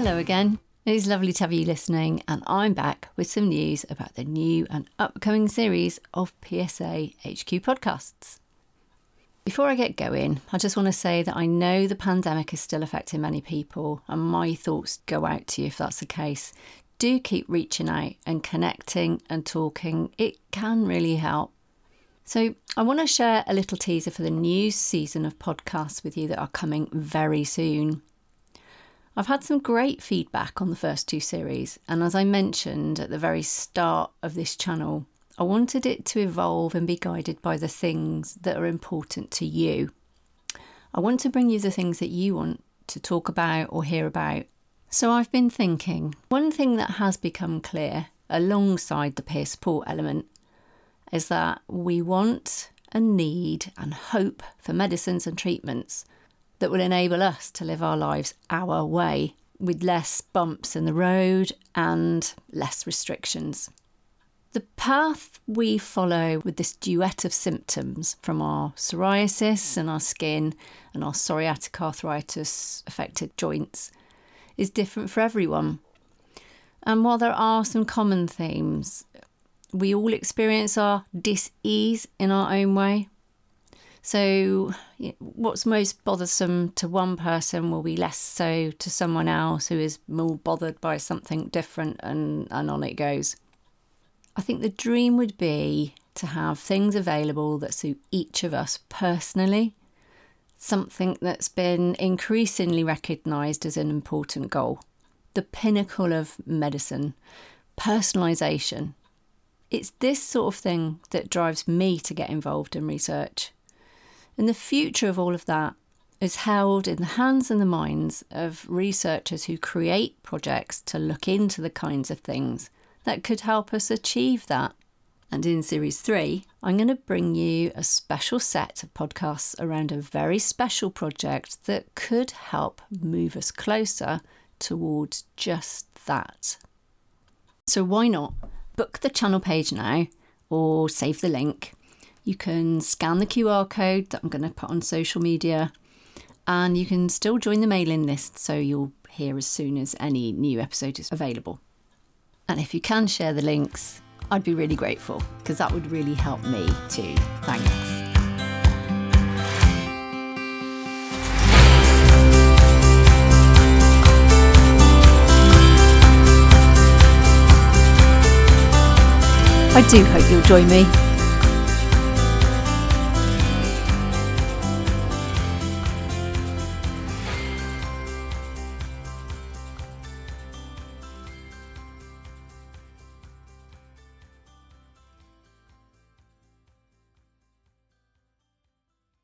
Hello again. It is lovely to have you listening, and I'm back with some news about the new and upcoming series of PSA HQ podcasts. Before I get going, I just want to say that I know the pandemic is still affecting many people, and my thoughts go out to you if that's the case. Do keep reaching out and connecting and talking, it can really help. So, I want to share a little teaser for the new season of podcasts with you that are coming very soon. I've had some great feedback on the first two series, and as I mentioned at the very start of this channel, I wanted it to evolve and be guided by the things that are important to you. I want to bring you the things that you want to talk about or hear about. So I've been thinking one thing that has become clear alongside the peer support element is that we want and need and hope for medicines and treatments that will enable us to live our lives our way with less bumps in the road and less restrictions. The path we follow with this duet of symptoms from our psoriasis and our skin and our psoriatic arthritis affected joints is different for everyone. And while there are some common themes, we all experience our dis ease in our own way. So, what's most bothersome to one person will be less so to someone else who is more bothered by something different, and, and on it goes. I think the dream would be to have things available that suit each of us personally, something that's been increasingly recognised as an important goal. The pinnacle of medicine, personalisation. It's this sort of thing that drives me to get involved in research. And the future of all of that is held in the hands and the minds of researchers who create projects to look into the kinds of things that could help us achieve that. And in series three, I'm going to bring you a special set of podcasts around a very special project that could help move us closer towards just that. So, why not book the channel page now or save the link you can scan the QR code that I'm going to put on social media, and you can still join the mailing list so you'll hear as soon as any new episode is available. And if you can share the links, I'd be really grateful because that would really help me too. Thanks. I do hope you'll join me